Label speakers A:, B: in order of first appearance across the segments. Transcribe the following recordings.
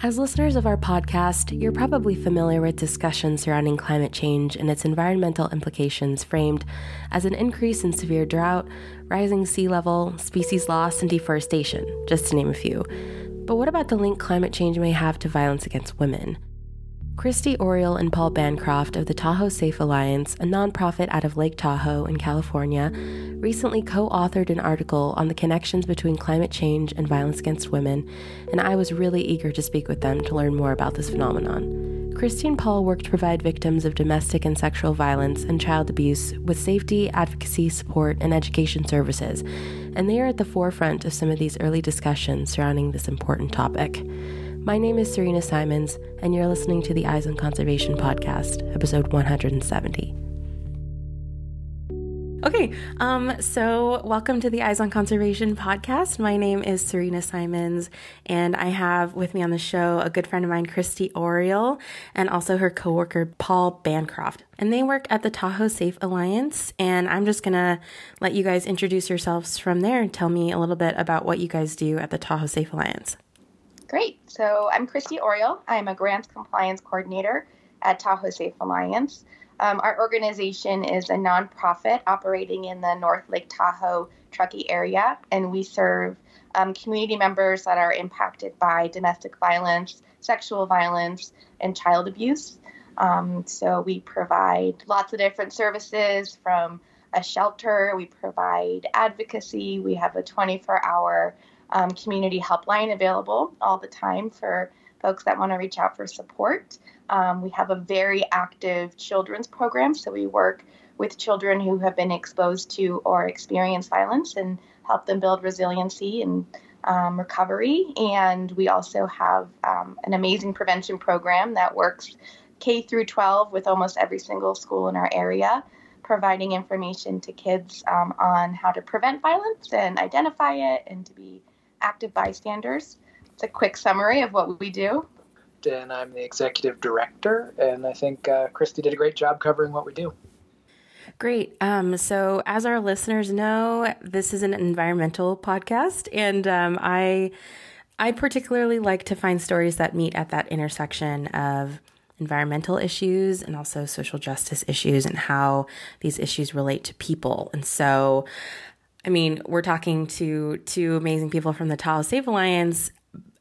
A: As listeners of our podcast, you're probably familiar with discussions surrounding climate change and its environmental implications framed as an increase in severe drought, rising sea level, species loss, and deforestation, just to name a few. But what about the link climate change may have to violence against women? Kristy Oriol and Paul Bancroft of the Tahoe Safe Alliance, a nonprofit out of Lake Tahoe in California, recently co authored an article on the connections between climate change and violence against women, and I was really eager to speak with them to learn more about this phenomenon. Christy and Paul work to provide victims of domestic and sexual violence and child abuse with safety, advocacy, support, and education services, and they are at the forefront of some of these early discussions surrounding this important topic. My name is Serena Simons, and you're listening to the Eyes on Conservation podcast, episode 170. Okay, um, so welcome to the Eyes on Conservation podcast. My name is Serena Simons, and I have with me on the show a good friend of mine, Kristy Oriol, and also her coworker, Paul Bancroft. And they work at the Tahoe Safe Alliance, and I'm just gonna let you guys introduce yourselves from there and tell me a little bit about what you guys do at the Tahoe Safe Alliance.
B: Great. So I'm Kristy Oriol. I'm a grants compliance coordinator at Tahoe Safe Alliance. Um, our organization is a nonprofit operating in the North Lake Tahoe Truckee area, and we serve um, community members that are impacted by domestic violence, sexual violence, and child abuse. Um, so we provide lots of different services from a shelter, we provide advocacy, we have a 24 hour um, community helpline available all the time for folks that want to reach out for support. Um, we have a very active children's program, so we work with children who have been exposed to or experienced violence and help them build resiliency and um, recovery. And we also have um, an amazing prevention program that works K through 12 with almost every single school in our area, providing information to kids um, on how to prevent violence and identify it and to be active bystanders. It's a quick summary of what we do.
C: And I'm the executive director, and I think uh, Kristy did a great job covering what we do.
A: Great. Um, so, as our listeners know, this is an environmental podcast, and um, I, I particularly like to find stories that meet at that intersection of environmental issues and also social justice issues and how these issues relate to people. And so, I mean, we're talking to two amazing people from the Tahoe Safe Alliance,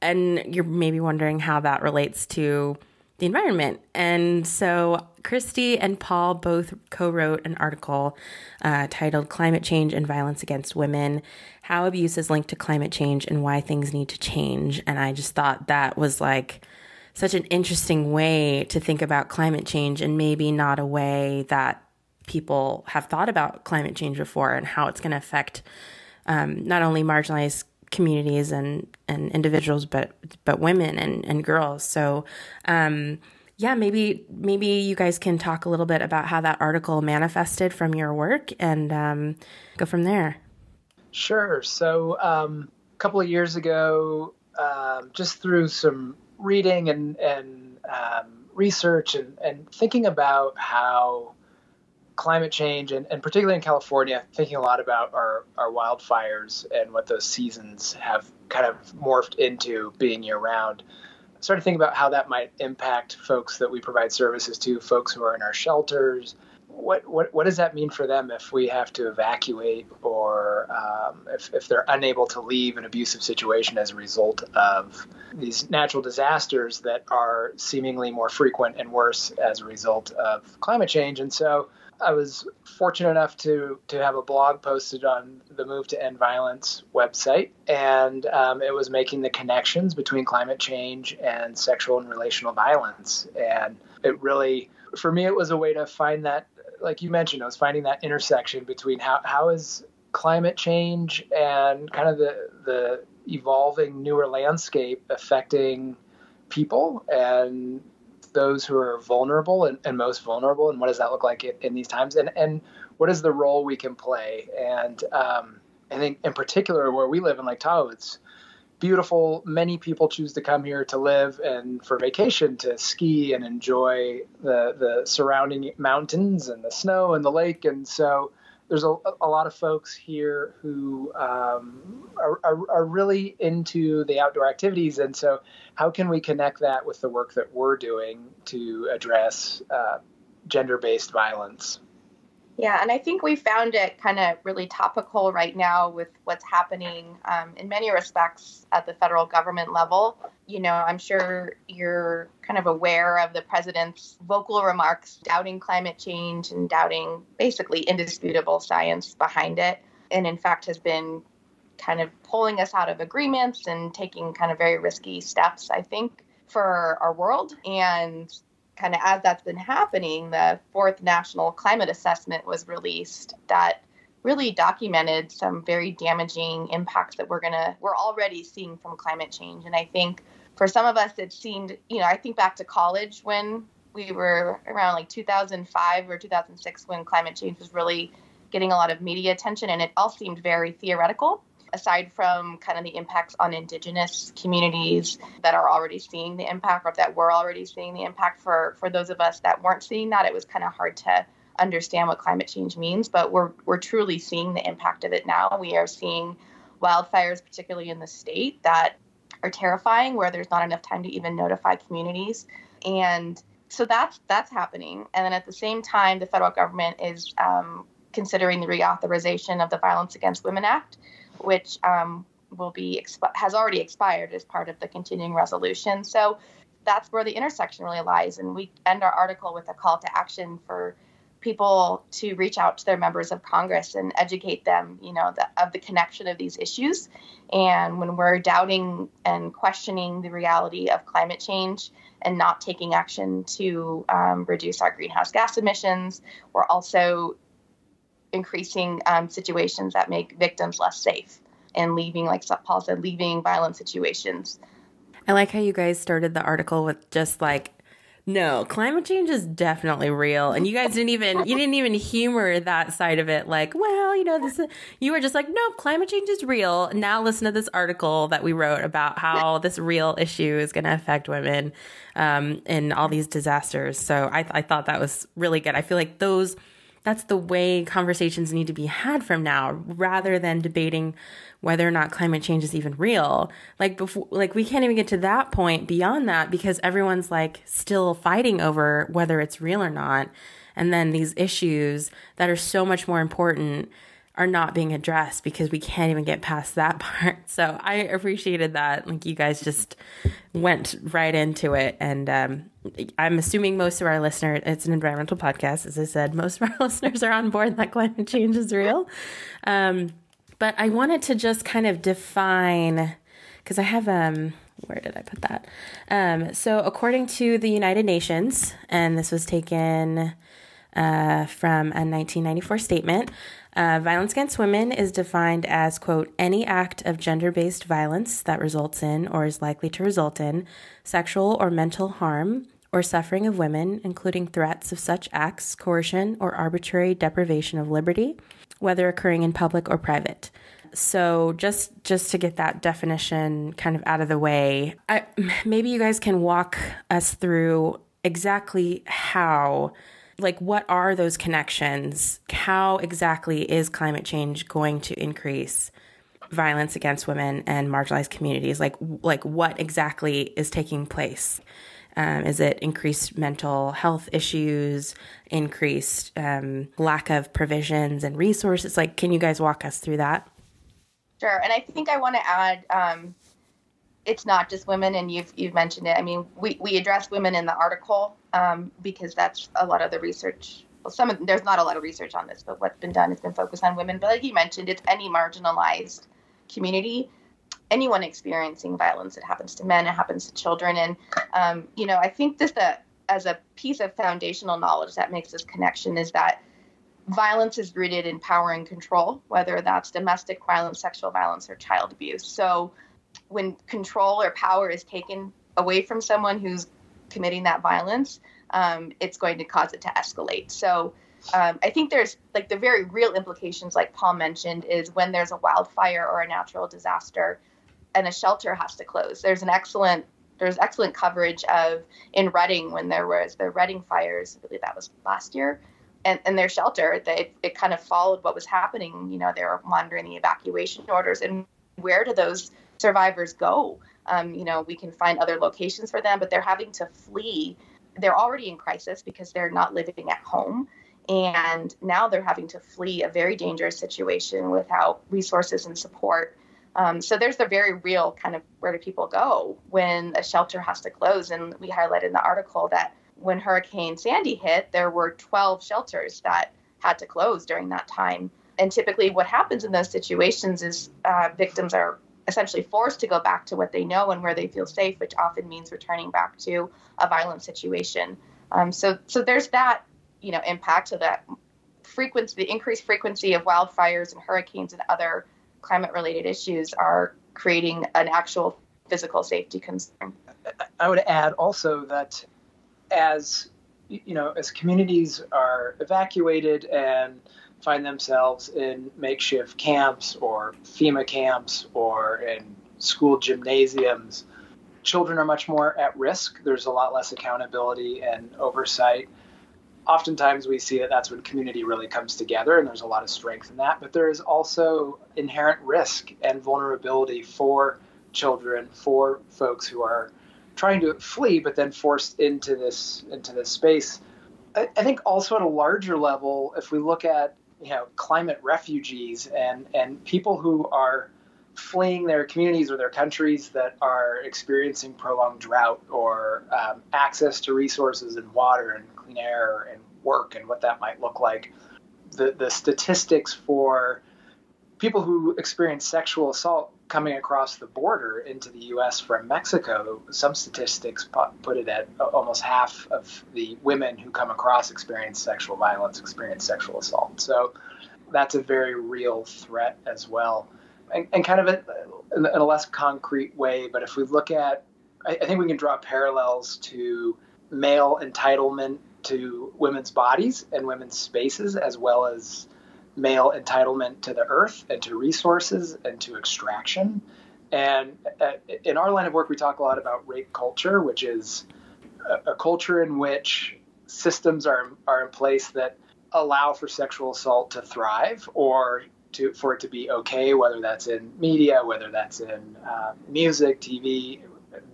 A: and you're maybe wondering how that relates to the environment. And so, Kristy and Paul both co wrote an article uh, titled Climate Change and Violence Against Women How Abuse is Linked to Climate Change and Why Things Need to Change. And I just thought that was like such an interesting way to think about climate change and maybe not a way that people have thought about climate change before and how it's going to affect um, not only marginalized communities and, and individuals, but but women and, and girls. So um, yeah, maybe maybe you guys can talk a little bit about how that article manifested from your work and um, go from there.
C: Sure. So um, a couple of years ago, um, just through some reading and and um, research and, and thinking about how climate change and, and particularly in California, thinking a lot about our, our wildfires and what those seasons have kind of morphed into being year round. I started thinking about how that might impact folks that we provide services to, folks who are in our shelters. What, what, what does that mean for them if we have to evacuate or um, if, if they're unable to leave an abusive situation as a result of these natural disasters that are seemingly more frequent and worse as a result of climate change? And so I was fortunate enough to to have a blog posted on the Move to End Violence website, and um, it was making the connections between climate change and sexual and relational violence. And it really, for me, it was a way to find that, like you mentioned, I was finding that intersection between how how is climate change and kind of the the evolving newer landscape affecting people and those who are vulnerable and, and most vulnerable, and what does that look like in, in, these times, and and what is the role we can play? And um, I think in particular where we live in Lake Tahoe, it's beautiful. Many people choose to come here to live and for vacation to ski and enjoy the the surrounding mountains and the snow and the lake. And so there's a, a lot of folks here who um, are, are, are, really into the outdoor activities. And so, how can we connect that with the work that we're doing to address uh, gender based violence?
B: Yeah, and I think we found it kind of really topical right now with what's happening um, in many respects at the federal government level. You know, I'm sure you're kind of aware of the president's vocal remarks doubting climate change and doubting basically indisputable science behind it. And in fact, has been kind of pulling us out of agreements and taking kind of very risky steps, I think, for our world. And kind of as that's been happening, the fourth national climate assessment was released that really documented some very damaging impacts that we're gonna we're already seeing from climate change. And I think for some of us it seemed, you know, I think back to college when we were around like 2005 or 2006 when climate change was really getting a lot of media attention and it all seemed very theoretical aside from kind of the impacts on indigenous communities that are already seeing the impact or that were already seeing the impact for for those of us that weren't seeing that it was kind of hard to understand what climate change means but we're we're truly seeing the impact of it now. We are seeing wildfires particularly in the state that are terrifying where there's not enough time to even notify communities. And so that's that's happening. And then at the same time the federal government is um, considering the reauthorization of the violence against women act which um, will be expi- has already expired as part of the continuing resolution. So that's where the intersection really lies. And we end our article with a call to action for people to reach out to their members of Congress and educate them, you know, the, of the connection of these issues. And when we're doubting and questioning the reality of climate change and not taking action to um, reduce our greenhouse gas emissions, we're also increasing um, situations that make victims less safe and leaving, like Paul said, leaving violent situations.
A: I like how you guys started the article with just like, no, climate change is definitely real, and you guys didn't even you didn't even humor that side of it. Like, well, you know, this is, you were just like, no, climate change is real. Now listen to this article that we wrote about how this real issue is going to affect women um, in all these disasters. So I, I thought that was really good. I feel like those that's the way conversations need to be had from now rather than debating whether or not climate change is even real. Like before like we can't even get to that point beyond that because everyone's like still fighting over whether it's real or not. And then these issues that are so much more important are not being addressed because we can't even get past that part. So I appreciated that. Like you guys just went right into it. And um, I'm assuming most of our listeners, it's an environmental podcast. As I said, most of our listeners are on board that climate change is real. Um, but I wanted to just kind of define, because I have, um, where did I put that? Um, so according to the United Nations, and this was taken uh, from a 1994 statement, uh, violence against women is defined as, quote, any act of gender based violence that results in or is likely to result in sexual or mental harm or suffering of women, including threats of such acts, coercion, or arbitrary deprivation of liberty, whether occurring in public or private. So just just to get that definition kind of out of the way, I, maybe you guys can walk us through exactly how like what are those connections? How exactly is climate change going to increase violence against women and marginalized communities? Like like what exactly is taking place? Um, is it increased mental health issues, increased um, lack of provisions and resources? Like, can you guys walk us through that?
B: Sure. And I think I want to add um, it's not just women, and you've you've mentioned it. I mean, we we address women in the article um, because that's a lot of the research. Well, some of, there's not a lot of research on this, but what's been done has been focused on women. But like you mentioned, it's any marginalized community, anyone experiencing violence. It happens to men, it happens to children, and um, you know, I think this uh, as a piece of foundational knowledge that makes this connection is that violence is rooted in power and control, whether that's domestic violence, sexual violence, or child abuse. So when control or power is taken away from someone who's committing that violence, um, it's going to cause it to escalate. So um, I think there's like the very real implications, like Paul mentioned, is when there's a wildfire or a natural disaster, and a shelter has to close. There's an excellent there's excellent coverage of in Redding when there was the Redding fires. I believe that was last year, and, and their shelter they it kind of followed what was happening. You know, they were monitoring the evacuation orders and where do those survivors go? Um, you know, we can find other locations for them, but they're having to flee. They're already in crisis because they're not living at home. And now they're having to flee a very dangerous situation without resources and support. Um, so there's the very real kind of where do people go when a shelter has to close? And we highlighted in the article that when Hurricane Sandy hit, there were 12 shelters that had to close during that time. And typically, what happens in those situations is uh, victims are essentially forced to go back to what they know and where they feel safe, which often means returning back to a violent situation. Um, so, so there's that, you know, impact. So that frequency, the increased frequency of wildfires and hurricanes and other climate-related issues are creating an actual physical safety concern.
C: I would add also that as you know, as communities are evacuated and find themselves in makeshift camps or FEMA camps or in school gymnasiums. Children are much more at risk. There's a lot less accountability and oversight. Oftentimes, we see that that's when community really comes together, and there's a lot of strength in that. But there is also inherent risk and vulnerability for children, for folks who are trying to flee, but then forced into this into this space. I, I think also at a larger level, if we look at you know climate refugees and and people who are fleeing their communities or their countries that are experiencing prolonged drought or um, access to resources and water and clean air and work and what that might look like. The the statistics for people who experience sexual assault coming across the border into the U.S. from Mexico, some statistics put it at almost half of the women who come across experience sexual violence, experience sexual assault. So that's a very real threat as well. And, and kind of a, in a less concrete way, but if we look at, I, I think we can draw parallels to male entitlement to women's bodies and women's spaces, as well as male entitlement to the earth and to resources and to extraction. And uh, in our line of work, we talk a lot about rape culture, which is a, a culture in which systems are, are in place that allow for sexual assault to thrive or to, for it to be okay, whether that's in media, whether that's in uh, music, TV,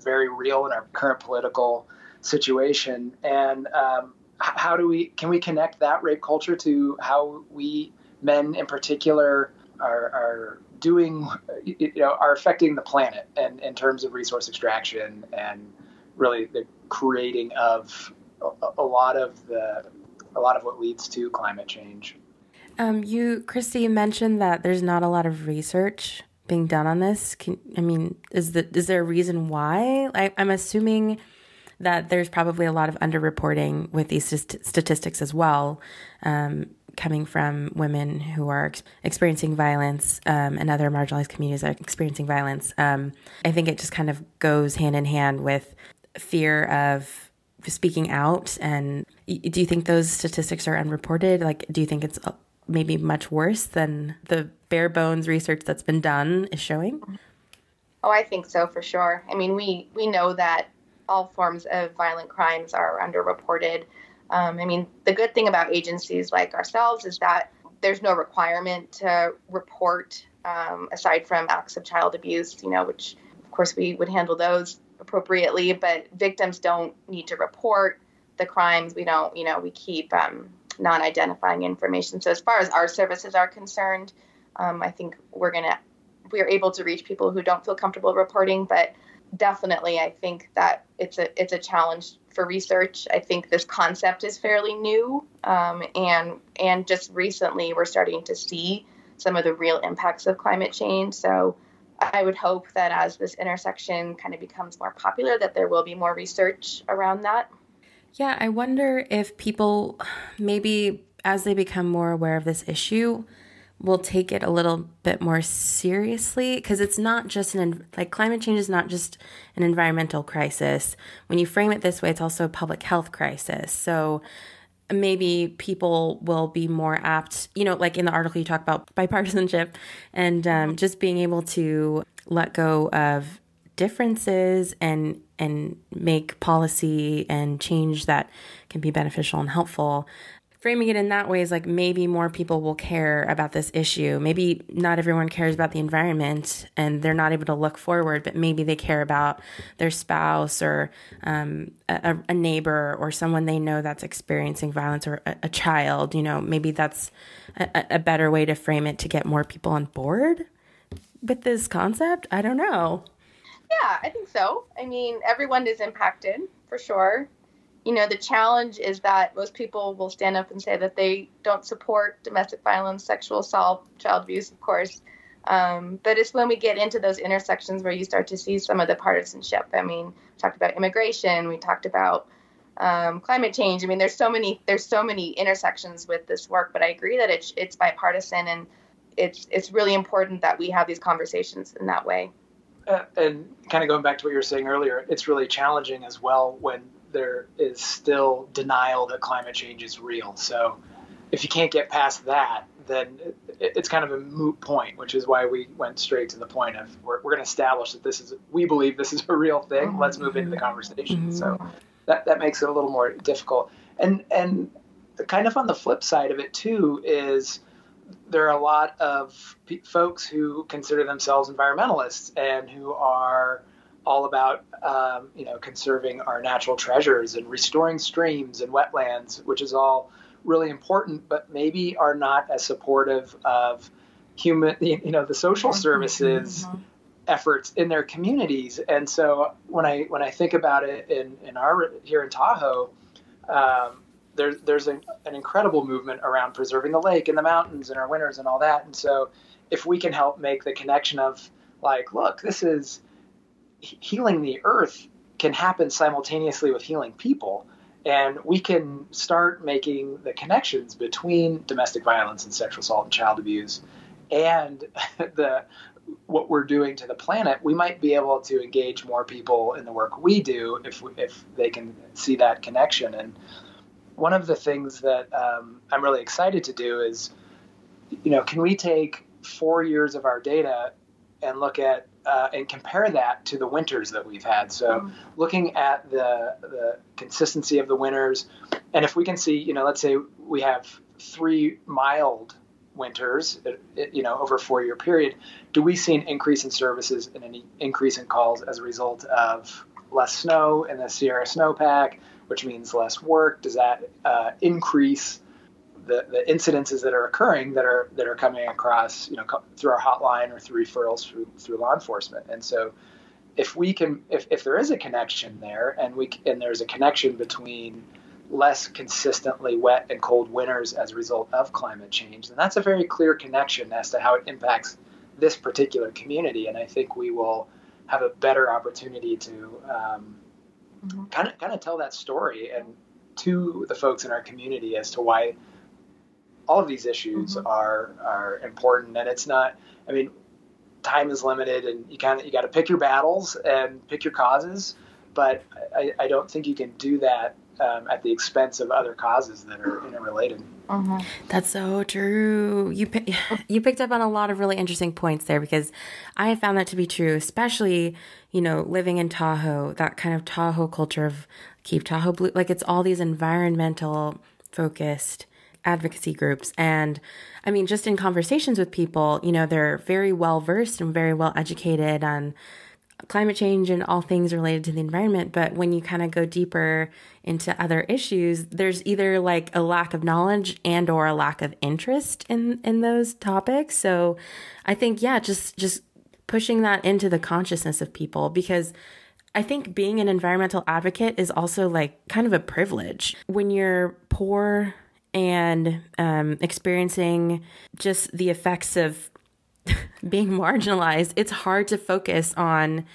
C: very real in our current political situation. And um, how do we can we connect that rape culture to how we men in particular are, are doing, you know, are affecting the planet and in terms of resource extraction and really the creating of a, a lot of the, a lot of what leads to climate change.
A: Um, you, Kristy, mentioned that there's not a lot of research being done on this. Can, I mean, is the is there a reason why? I, I'm assuming that there's probably a lot of underreporting with these st- statistics as well. Um, coming from women who are ex- experiencing violence um, and other marginalized communities are experiencing violence. Um, I think it just kind of goes hand in hand with fear of speaking out. And do you think those statistics are unreported? Like, do you think it's uh, maybe much worse than the bare bones research that's been done is showing?
B: Oh, I think so for sure. I mean, we we know that all forms of violent crimes are underreported. Um, I mean, the good thing about agencies like ourselves is that there's no requirement to report um, aside from acts of child abuse, you know, which of course we would handle those appropriately, but victims don't need to report the crimes. We don't, you know, we keep um, non identifying information. So, as far as our services are concerned, um, I think we're going to, we are able to reach people who don't feel comfortable reporting, but definitely I think that it's a it's a challenge for research. I think this concept is fairly new, um, and and just recently we're starting to see some of the real impacts of climate change. So I would hope that as this intersection kind of becomes more popular, that there will be more research around that.
A: Yeah, I wonder if people maybe as they become more aware of this issue will take it a little bit more seriously because it's not just an like climate change is not just an environmental crisis. When you frame it this way it's also a public health crisis. So maybe people will be more apt you know like in the article you talk about bipartisanship and um, just being able to let go of differences and and make policy and change that can be beneficial and helpful framing it in that way is like maybe more people will care about this issue. Maybe not everyone cares about the environment and they're not able to look forward, but maybe they care about their spouse or um, a, a, neighbor or someone they know that's experiencing violence or a, a child. You know, maybe that's a, a better way to frame it to get more people on board with this concept. I don't know.
B: Yeah, I think so. I mean, everyone is impacted for sure you know, the challenge is that most people will stand up and say that they don't support domestic violence, sexual assault, child abuse, of course. Um, but it's when we get into those intersections where you start to see some of the partisanship. I mean, we talked about immigration, we talked about um, climate change. I mean, there's so many there's so many intersections with this work. But I agree that it's it's bipartisan and it's it's really important that we have these conversations in that way.
C: Uh, and kind of going back to what you were saying earlier, it's really challenging as well when there is still denial that climate change is real. So if you can't get past that, then it's kind of a moot point, which is why we went straight to the point of we're, we're going to establish that this is we believe this is a real thing. Mm-hmm. Let's move into the conversation. Mm-hmm. So that that makes it a little more difficult. And and kind of on the flip side of it too is there are a lot of folks who consider themselves environmentalists and who are all about um, you know conserving our natural treasures and restoring streams and wetlands, which is all really important, but maybe are not as supportive of human you know the social mm-hmm. services mm-hmm. efforts in their communities. And so when I when I think about it in in our here in Tahoe. Um, there, there's a, an incredible movement around preserving the lake and the mountains and our winters and all that. And so, if we can help make the connection of like, look, this is healing the earth can happen simultaneously with healing people. And we can start making the connections between domestic violence and sexual assault and child abuse and the what we're doing to the planet, we might be able to engage more people in the work we do if if they can see that connection. And one of the things that um, I'm really excited to do is, you know, can we take four years of our data and look at uh, and compare that to the winters that we've had. So, mm-hmm. looking at the the consistency of the winters, and if we can see, you know, let's say we have three mild winters, uh, you know, over a four year period, do we see an increase in services and an increase in calls as a result of less snow in the Sierra snowpack, which means less work? Does that uh, increase the, the incidences that are occurring that are that are coming across you know through our hotline or through referrals through through law enforcement and so if we can if, if there is a connection there and we and there's a connection between less consistently wet and cold winters as a result of climate change then that's a very clear connection as to how it impacts this particular community and i think we will have a better opportunity to um, mm-hmm. kind of kind of tell that story and to the folks in our community as to why all of these issues mm-hmm. are are important, and it's not. I mean, time is limited, and you kind of you got to pick your battles and pick your causes. But I, I don't think you can do that um, at the expense of other causes that are interrelated.
A: Mm-hmm. That's so true. You you picked up on a lot of really interesting points there because I have found that to be true, especially you know living in Tahoe, that kind of Tahoe culture of keep Tahoe blue, like it's all these environmental focused advocacy groups. And I mean, just in conversations with people, you know, they're very well versed and very well educated on climate change and all things related to the environment. But when you kind of go deeper into other issues, there's either like a lack of knowledge and or a lack of interest in, in those topics. So I think, yeah, just, just pushing that into the consciousness of people because I think being an environmental advocate is also like kind of a privilege. When you're poor and um, experiencing just the effects of being marginalized, it's hard to focus on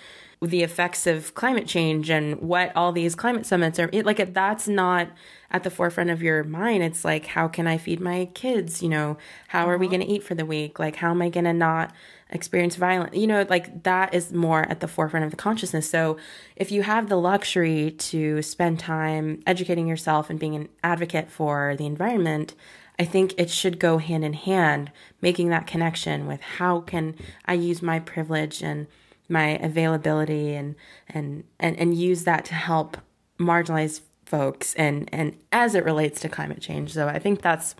A: the effects of climate change and what all these climate summits are it, like that's not at the forefront of your mind. It's like how can i feed my kids? You know how are we uh-huh. going to eat for the week? Like how am i going to not experience violence you know like that is more at the forefront of the consciousness. So if you have the luxury to spend time educating yourself and being an advocate for the environment I think it should go hand in hand, making that connection with how can I use my privilege and my availability and and and, and use that to help marginalized folks and and as it relates to climate change. So I think that's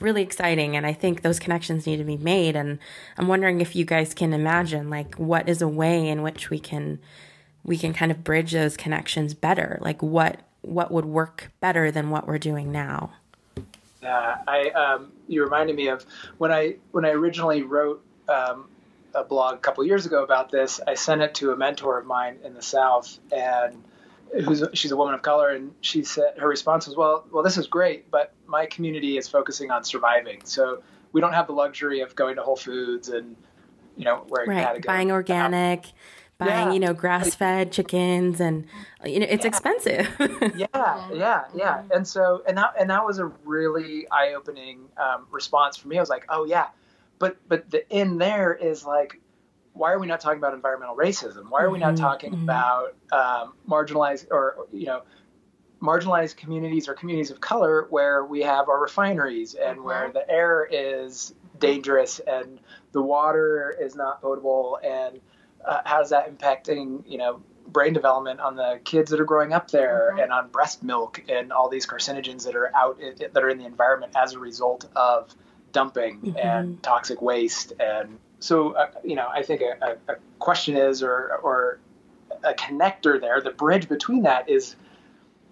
A: really exciting and I think those connections need to be made and I'm wondering if you guys can imagine like what is a way in which we can we can kind of bridge those connections better. Like what what would work better than what we're doing now.
C: Yeah, I um, you reminded me of when I when I originally wrote um, a blog a couple years ago about this. I sent it to a mentor of mine in the South, and who's she's a woman of color, and she said her response was, "Well, well, this is great, but my community is focusing on surviving, so we don't have the luxury of going to Whole Foods and you know wearing
A: right, buying organic." buying, yeah. you know, grass fed chickens and you know, it's
C: yeah.
A: expensive.
C: yeah, yeah, yeah. And so and that and that was a really eye opening um, response for me. I was like, oh yeah. But but the in there is like why are we not talking about environmental racism? Why are we not mm-hmm. talking mm-hmm. about um, marginalized or you know marginalized communities or communities of color where we have our refineries and mm-hmm. where the air is dangerous and the water is not potable and uh, how's that impacting you know brain development on the kids that are growing up there mm-hmm. and on breast milk and all these carcinogens that are out that are in the environment as a result of dumping mm-hmm. and toxic waste and so uh, you know i think a, a, question is or or a connector there the bridge between that is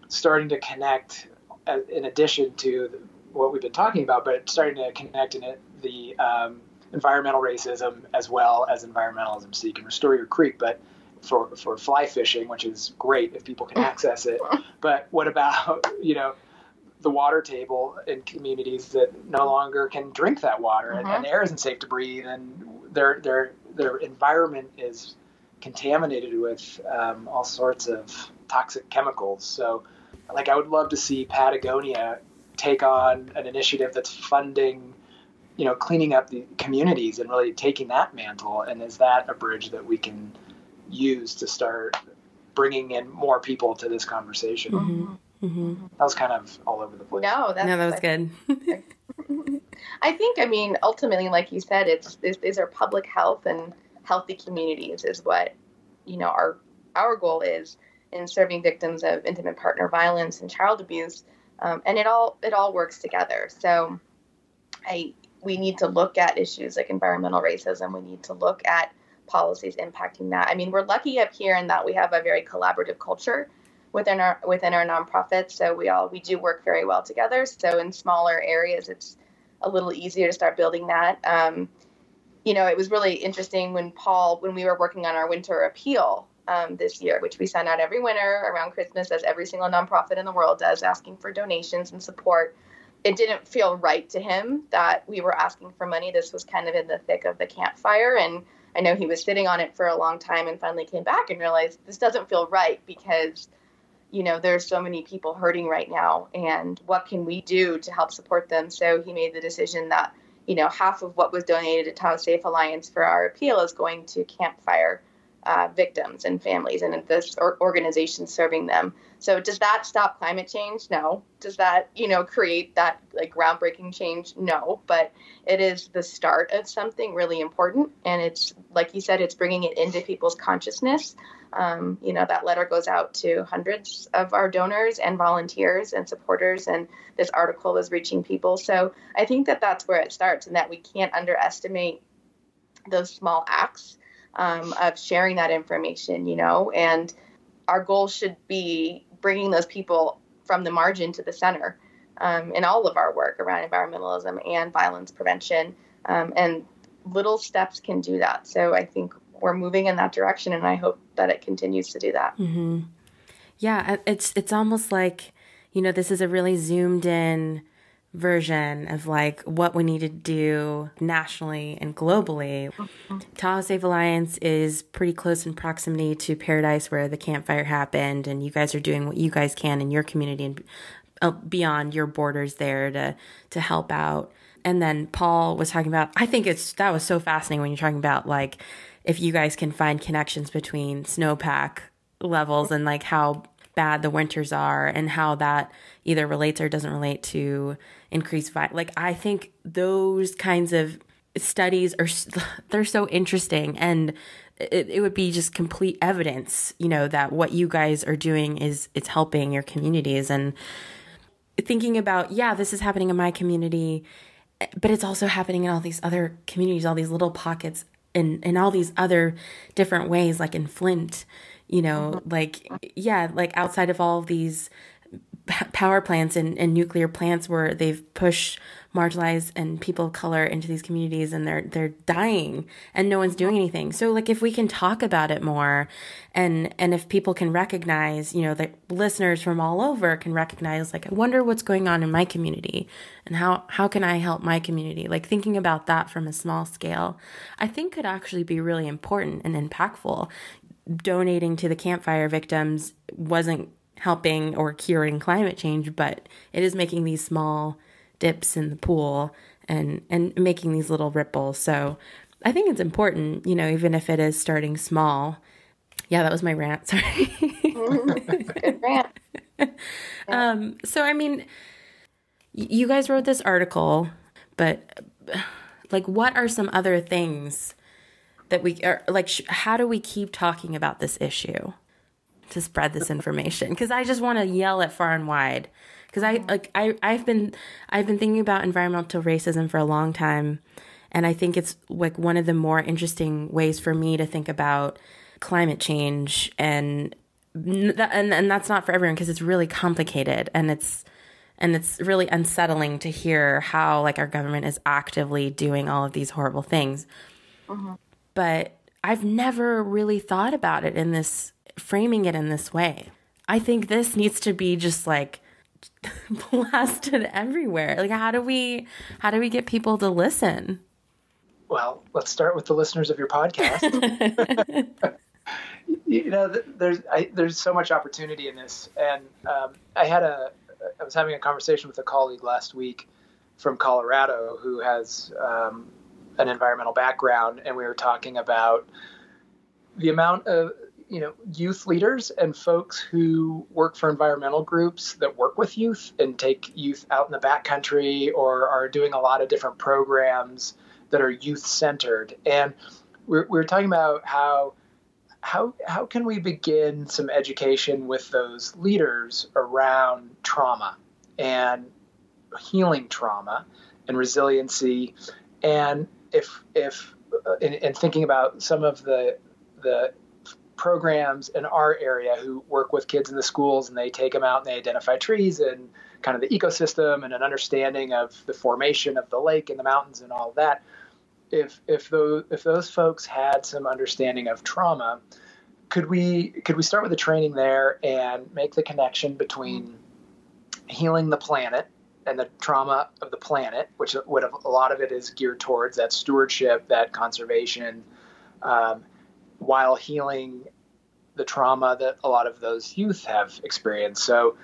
C: starting to connect uh, in addition to what we've been talking about but starting to connect in it the um, environmental racism as well as environmentalism. So you can restore your creek, but for for fly fishing, which is great if people can access it. But what about you know the water table in communities that no longer can drink that water and, and mm-hmm. the air isn't safe to breathe and their their their environment is contaminated with um, all sorts of toxic chemicals. So, like, I would love to see Patagonia take on an initiative that's funding you know, cleaning up the communities and really taking that mantle? And is that a bridge that we can use to start bringing in more people to this conversation? Mm-hmm. Mm-hmm. That was kind of all over the place.
B: No,
A: that's, no, that was good.
B: I think, I mean, ultimately, like you said, it's these are public health and healthy communities is what you know our our goal is in serving victims of intimate partner violence and child abuse, um, and it all it all works together. So, I we need to look at issues like environmental racism. We need to look at policies impacting that. I mean, we're lucky up here in that we have a very collaborative culture within our within our nonprofit. So we all we do work very well together. So in smaller areas, it's a little easier to start building that. Um, you know, it was really interesting when Paul, when we were working on our winter appeal um, this year, which we send out every winter around Christmas, as every single nonprofit in the world does, asking for donations and support it didn't feel right to him that we were asking for money. This was kind of in the thick of the campfire. And I know he was sitting on it for a long time and finally came back and realized this doesn't feel right because, you know, there's so many people hurting right now. And what can we do to help support them? So he made the decision that, you know, half of what was donated to Tahoe Safe Alliance for our appeal is going to campfire uh, victims and families and this organization serving them. So does that stop climate change? No. Does that, you know, create that like groundbreaking change? No. But it is the start of something really important. And it's, like you said, it's bringing it into people's consciousness. Um, you know, that letter goes out to hundreds of our donors and volunteers and supporters, and this article is reaching people. So I think that that's where it starts, and that we can't underestimate those small acts um, of sharing that information, you know, and our goal should be bringing those people from the margin to the center um, in all of our work around environmentalism and violence prevention. Um, and little steps can do that. So I think we're moving in that direction, and I hope that it continues to do that.
A: Mm-hmm. Yeah, it's it's almost like you know this is a really zoomed in version of like what we need to do nationally and globally. Tahoe Safe Alliance is pretty close in proximity to Paradise where the campfire happened and you guys are doing what you guys can in your community and uh, beyond your borders there to to help out. And then Paul was talking about I think it's that was so fascinating when you're talking about like if you guys can find connections between snowpack levels and like how bad the winters are and how that either relates or doesn't relate to increased vi- like I think those kinds of studies are they're so interesting and it, it would be just complete evidence you know that what you guys are doing is it's helping your communities and thinking about yeah this is happening in my community but it's also happening in all these other communities all these little pockets in in all these other different ways like in Flint you know mm-hmm. like yeah like outside of all of these power plants and, and nuclear plants where they've pushed marginalized and people of color into these communities and they're they're dying and no one's doing anything. So like if we can talk about it more and and if people can recognize, you know, that listeners from all over can recognize like I wonder what's going on in my community and how how can I help my community? Like thinking about that from a small scale, I think could actually be really important and impactful. Donating to the campfire victims wasn't helping or curing climate change, but it is making these small dips in the pool and and making these little ripples. So I think it's important, you know, even if it is starting small. Yeah, that was my rant. Sorry. Good rant. um, so I mean, you guys wrote this article, but like, what are some other things that we are like? Sh- how do we keep talking about this issue? to spread this information because I just want to yell it far and wide. Because I like I I've been I've been thinking about environmental racism for a long time, and I think it's like one of the more interesting ways for me to think about climate change and and and that's not for everyone because it's really complicated and it's and it's really unsettling to hear how like our government is actively doing all of these horrible things. Mm-hmm. But I've never really thought about it in this framing it in this way. I think this needs to be just like blasted everywhere. Like how do we how do we get people to listen?
C: Well, let's start with the listeners of your podcast. you know, there's I, there's so much opportunity in this, and um, I had a I was having a conversation with a colleague last week from Colorado who has um, an environmental background, and we were talking about the amount of you know youth leaders and folks who work for environmental groups that work with youth and take youth out in the backcountry or are doing a lot of different programs that are youth centered and we're, we're talking about how how how can we begin some education with those leaders around trauma and healing trauma and resiliency? And if if uh, in, in thinking about some of the the programs in our area who work with kids in the schools and they take them out and they identify trees and kind of the ecosystem and an understanding of the formation of the lake and the mountains and all that. If if those if those folks had some understanding of trauma, could we could we start with the training there and make the connection between healing the planet and the trauma of the planet, which have, a lot of it is geared towards that stewardship, that conservation, um, while healing the trauma that a lot of those youth have experienced. So,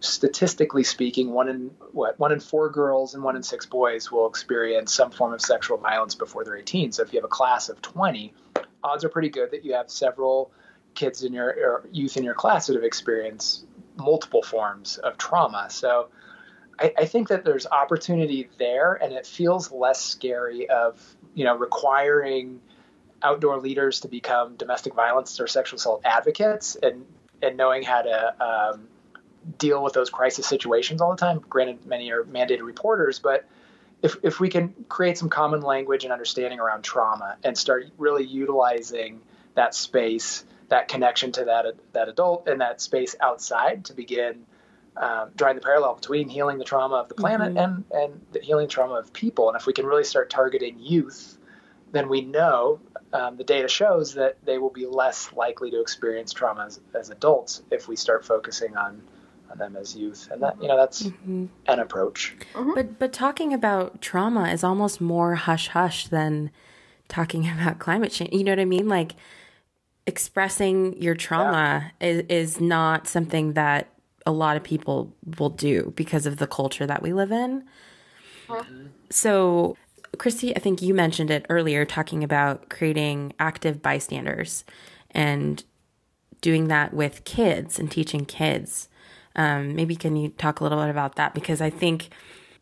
C: statistically speaking, one in what one in four girls and one in six boys will experience some form of sexual violence before they're 18. So, if you have a class of 20, odds are pretty good that you have several kids in your youth in your class that have experienced multiple forms of trauma. So, I, I think that there's opportunity there, and it feels less scary of you know requiring outdoor leaders to become domestic violence or sexual assault advocates and and knowing how to um, deal with those crisis situations all the time. Granted, many are mandated reporters, but if, if we can create some common language and understanding around trauma and start really utilizing that space, that connection to that that adult and that space outside to begin um, drawing the parallel between healing the trauma of the planet mm-hmm. and and the healing trauma of people. And if we can really start targeting youth, then we know um, the data shows that they will be less likely to experience trauma as, as, adults if we start focusing on on them as youth, and that you know that's mm-hmm. an approach.
A: Mm-hmm. But but talking about trauma is almost more hush hush than talking about climate change. You know what I mean? Like expressing your trauma yeah. is is not something that a lot of people will do because of the culture that we live in. Mm-hmm. So, Kristy, I think you mentioned it earlier, talking about creating active bystanders and doing that with kids and teaching kids. Um, maybe can you talk a little bit about that? Because I think,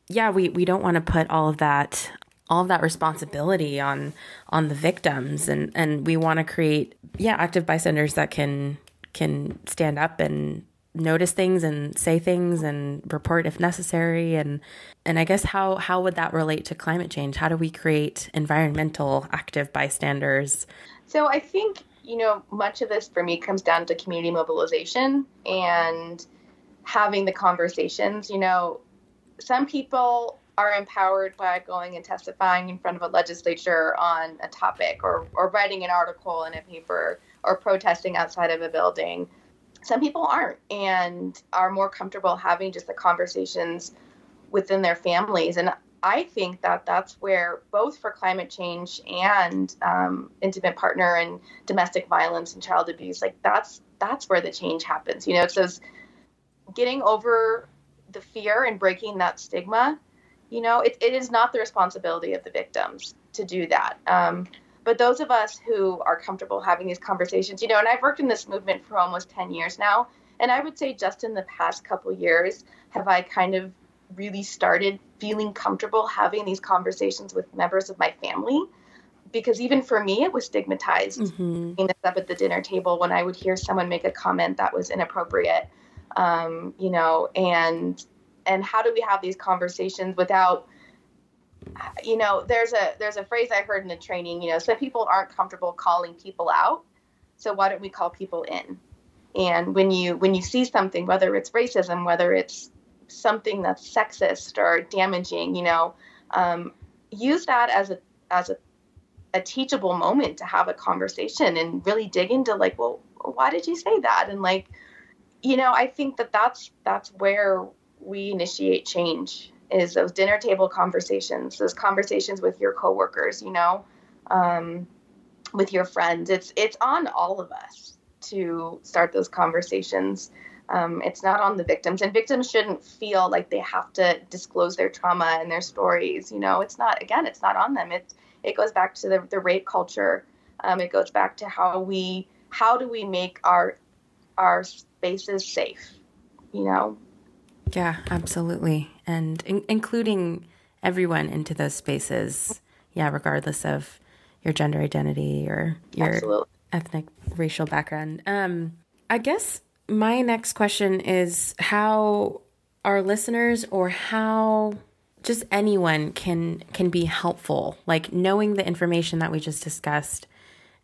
A: yeah, we, we don't want to put all of that all of that responsibility on on the victims and and we want to create yeah active bystanders that can can stand up and notice things and say things and report if necessary and and I guess how how would that relate to climate change? How do we create environmental active bystanders?
B: So I think you know much of this for me comes down to community mobilization and having the conversations. You know, some people are empowered by going and testifying in front of a legislature on a topic or, or writing an article in a paper or protesting outside of a building some people aren't and are more comfortable having just the conversations within their families. And i think that that's where both for climate change and um, intimate partner and domestic violence and child abuse like that's that's where the change happens. You know it's those getting over the fear and breaking that stigma you know it, it is not the responsibility of the victims to do that. Um, but those of us who are comfortable having these conversations, you know, and I've worked in this movement for almost 10 years now. And I would say just in the past couple years have I kind of really started feeling comfortable having these conversations with members of my family. Because even for me, it was stigmatized mm-hmm. this up at the dinner table when I would hear someone make a comment that was inappropriate, um, you know, and and how do we have these conversations without you know, there's a there's a phrase I heard in the training. You know, some people aren't comfortable calling people out, so why don't we call people in? And when you when you see something, whether it's racism, whether it's something that's sexist or damaging, you know, um, use that as a as a, a teachable moment to have a conversation and really dig into like, well, why did you say that? And like, you know, I think that that's that's where we initiate change is those dinner table conversations, those conversations with your coworkers, you know, um, with your friends. It's it's on all of us to start those conversations. Um, it's not on the victims, and victims shouldn't feel like they have to disclose their trauma and their stories. You know, it's not. Again, it's not on them. It it goes back to the the rape culture. Um, it goes back to how we how do we make our our spaces safe. You know,
A: yeah, absolutely. And in- including everyone into those spaces. Yeah, regardless of your gender identity or your absolutely. ethnic racial background. Um, I guess my next question is how our listeners or how just anyone can can be helpful like knowing the information that we just discussed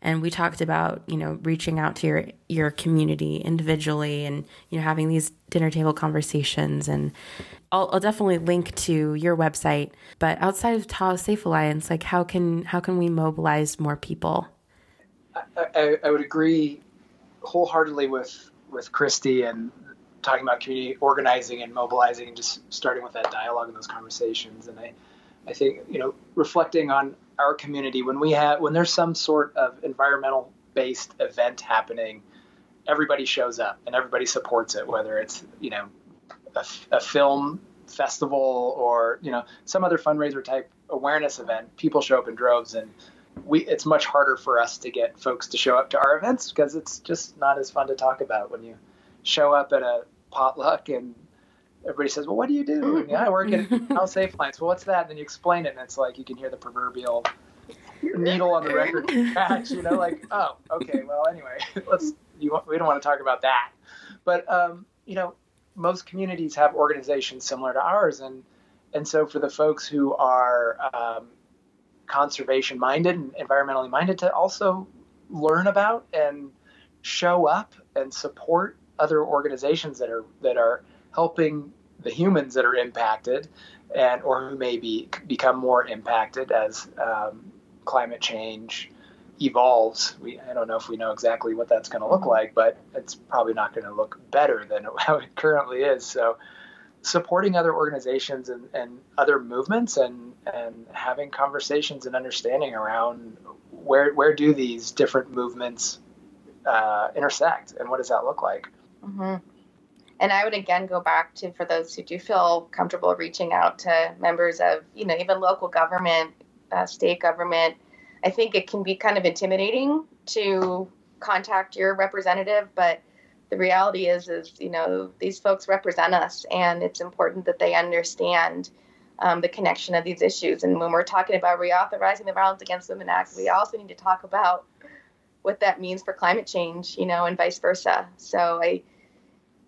A: and we talked about you know reaching out to your your community individually and you know having these dinner table conversations. And I'll, I'll definitely link to your website. But outside of Tahoe Safe Alliance like how can how can we mobilize more people?
C: I, I, I would agree wholeheartedly with with Kristy and talking about community organizing and mobilizing and just starting with that dialogue and those conversations. And I I think you know reflecting on our community when we have when there's some sort of environmental based event happening everybody shows up and everybody supports it whether it's you know a, a film festival or you know some other fundraiser type awareness event people show up in droves and we it's much harder for us to get folks to show up to our events because it's just not as fun to talk about when you show up at a potluck and everybody says, "Well, what do you do?" And, yeah, I work at Tahoe Safe Alliance. Well, what's that? And then you explain it, and it's like you can hear the proverbial needle on the record scratch. You know, like, oh, okay. Well, anyway, let's. You, we don't want to talk about that, but um, you know, most communities have organizations similar to ours, and and so for the folks who are um, conservation minded and environmentally minded to also learn about and show up and support other organizations that are that are helping the humans that are impacted and or who may be become more impacted as um, climate change evolves. We I don't know if we know exactly what that's going to look like, but it's probably not going to look better than how it currently is. So supporting other organizations and, and other movements and and having conversations and understanding around where where do these different movements uh, intersect and what does that look like
B: mm-hmm. And i would again go back to for those who do feel comfortable reaching out to members of you know even local government uh, state government i think it can be kind of intimidating to contact your representative but the reality is is you know these folks represent us and it's important that they understand um, the connection of these issues. And when we're talking about reauthorizing the violence against women act we also need to talk about what that means for climate change you know and vice versa. So i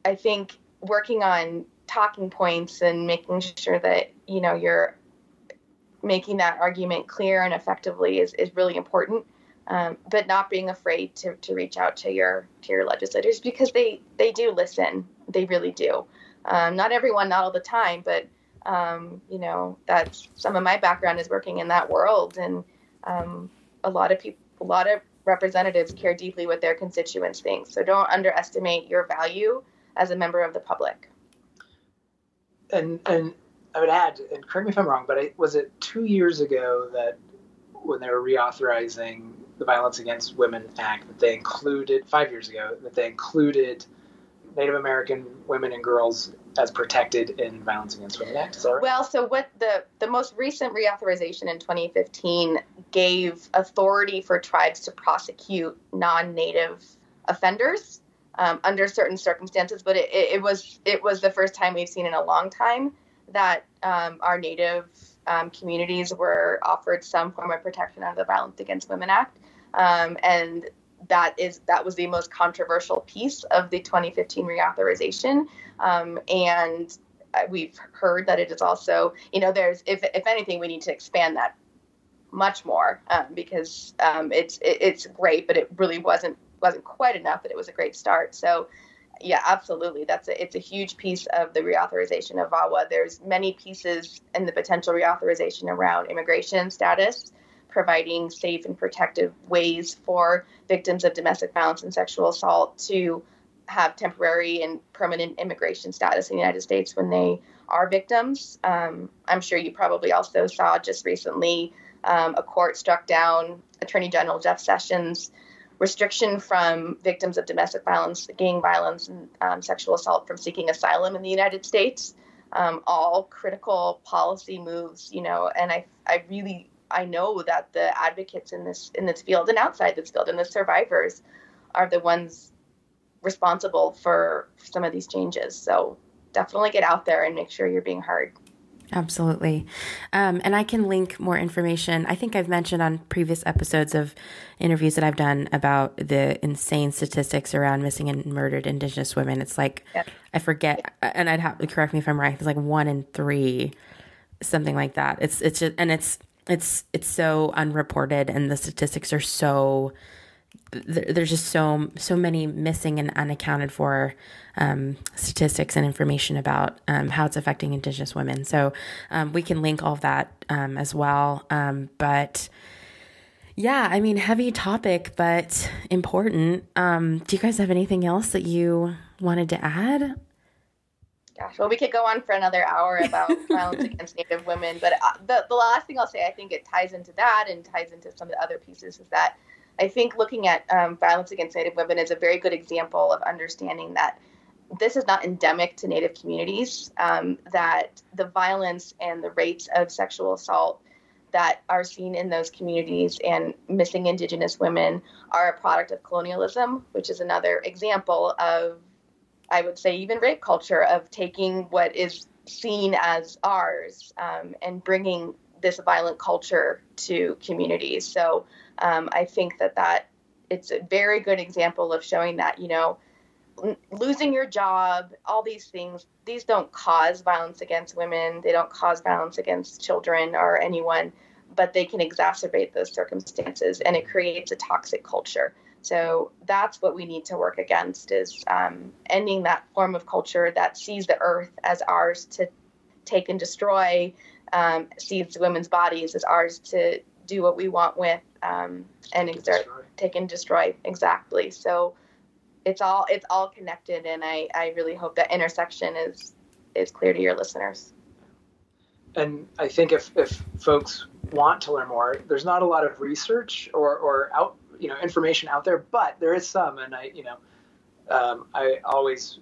B: i think working on talking points and making sure that you know you're making that argument clear and effectively is, is really important. Um, but not being afraid to, to reach out to your to your legislators because they they do listen. They really do. Um, not everyone not all the time but um, you know that's some of my background is working in that world and um, a lot of people a lot of representatives care deeply what their constituents think. So don't underestimate your value as a member of the public
C: and and I would add, and correct me if I'm wrong, but I, was it two years ago that when they were reauthorizing the Violence Against Women Act that they included five years ago that they included Native American women and girls as protected in Violence Against Women Act. Right?
B: Well, so what the the most recent reauthorization in 2015 gave authority for tribes to prosecute non-native offenders um, under certain circumstances, but it, it, was it was the first time we've seen in a long time that um, our native um, communities were offered some form of protection under the Violence Against Women Act um, and that is that was the most controversial piece of the 2015 reauthorization. Um, and we've heard that it is also, you know, there's if if anything, we need to expand that much more um, because um, it's it, it's great, but it really wasn't wasn't quite enough. But it was a great start. So yeah, absolutely. That's a, it's a huge piece of the reauthorization of VAWA. There's many pieces in the potential reauthorization around immigration status providing safe and protective ways for victims of domestic violence and sexual assault to have temporary and permanent immigration status in the United States when they are victims. Um, I'm sure you probably also saw just recently um, a court struck down Attorney General Jeff Sessions' restriction from victims of domestic violence, gang violence, and um, sexual assault from seeking asylum in the United States. Um, all critical policy moves, you know, and I, I really I know that the advocates in this in this field and outside this field and the survivors are the ones responsible for some of these changes. So definitely get out there and make sure you're being heard.
A: Absolutely. Um, and I can link more information. I think I've mentioned on previous episodes of interviews that I've done about the insane statistics around missing and murdered Indigenous women. It's like, I forget, and I'd have to correct me if I'm right. It's like one in three, something like that. It's, it's just, and it's, it's it's so unreported and the statistics are so there's just so so many missing and unaccounted for um, statistics and information about um, how it's affecting Indigenous women. So um, we can link all of that um, as well. Um, but yeah, I mean, heavy topic, but important. Um, do you guys have anything else that you wanted to add?
B: Gosh, well, we could go on for another hour about violence against Native women, but uh, the, the last thing I'll say, I think it ties into that and ties into some of the other pieces, is that I think looking at um, violence against Native women is a very good example of understanding that this is not endemic to Native communities, um, that the violence and the rates of sexual assault that are seen in those communities and missing Indigenous women are a product of colonialism, which is another example of I would say, even rape culture of taking what is seen as ours um, and bringing this violent culture to communities. So um, I think that that it's a very good example of showing that you know losing your job, all these things, these don't cause violence against women. They don't cause violence against children or anyone, but they can exacerbate those circumstances, and it creates a toxic culture. So that's what we need to work against is um, ending that form of culture that sees the earth as ours to take and destroy, um, sees women's bodies as ours to do what we want with um, and exert, destroy. take and destroy. Exactly. So it's all it's all connected, and I I really hope that intersection is is clear to your listeners.
C: And I think if if folks want to learn more, there's not a lot of research or or out you know information out there, but there is some, and I you know um, I always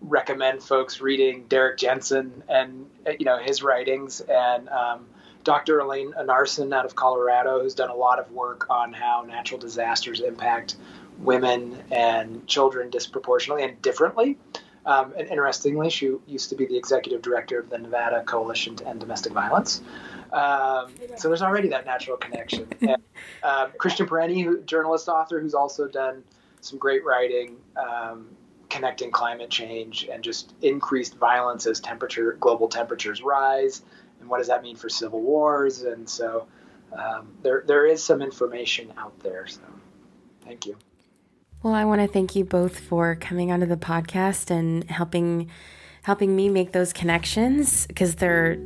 C: recommend folks reading Derrick Jensen and you know his writings and um, Dr. Elaine Enarson out of Colorado, who's done a lot of work on how natural disasters impact women and children disproportionately and differently. Um, and interestingly, she used to be the executive director of the Nevada Coalition to End Domestic Violence. Um, so there's already that natural connection. And, uh, Christian Parenti, journalist author, who's also done some great writing um, connecting climate change and just increased violence as temperature global temperatures rise and what does that mean for civil wars? And so um, there there is some information out there. So thank you.
A: Well, I want to thank you both for coming onto the podcast and helping helping me make those connections because they're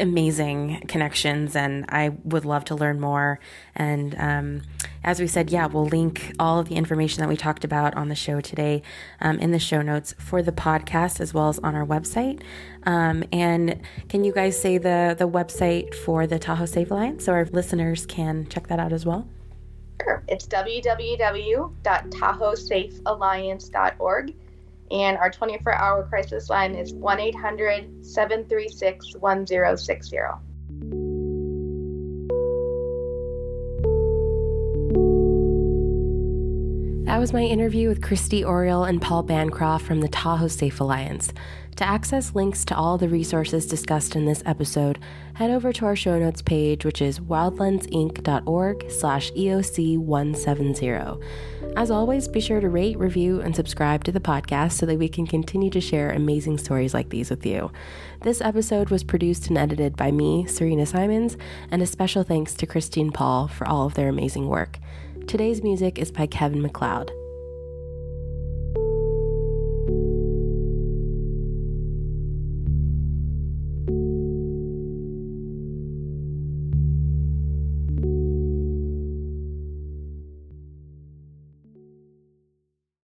A: amazing connections and I would love to learn more. And um, as we said, yeah, we'll link all of the information that we talked about on the show today um, in the show notes for the podcast as well as on our website. Um, and can you guys say the, the website for the Tahoe Safe Alliance so our listeners can check that out as well?
B: Sure. It's www.tahoesafealliance.org. And our 24 hour crisis line is 1 800 736 1060.
A: That was my interview with Kristy Oriol and Paul Bancroft from the Tahoe Safe Alliance. To access links to all the resources discussed in this episode, head over to our show notes page, which is wildlensinc.org slash EOC170. As always, be sure to rate, review, and subscribe to the podcast so that we can continue to share amazing stories like these with you. This episode was produced and edited by me, Serena Simons, and a special thanks to Christine Paul for all of their amazing work. Today's music is by Kevin MacLeod.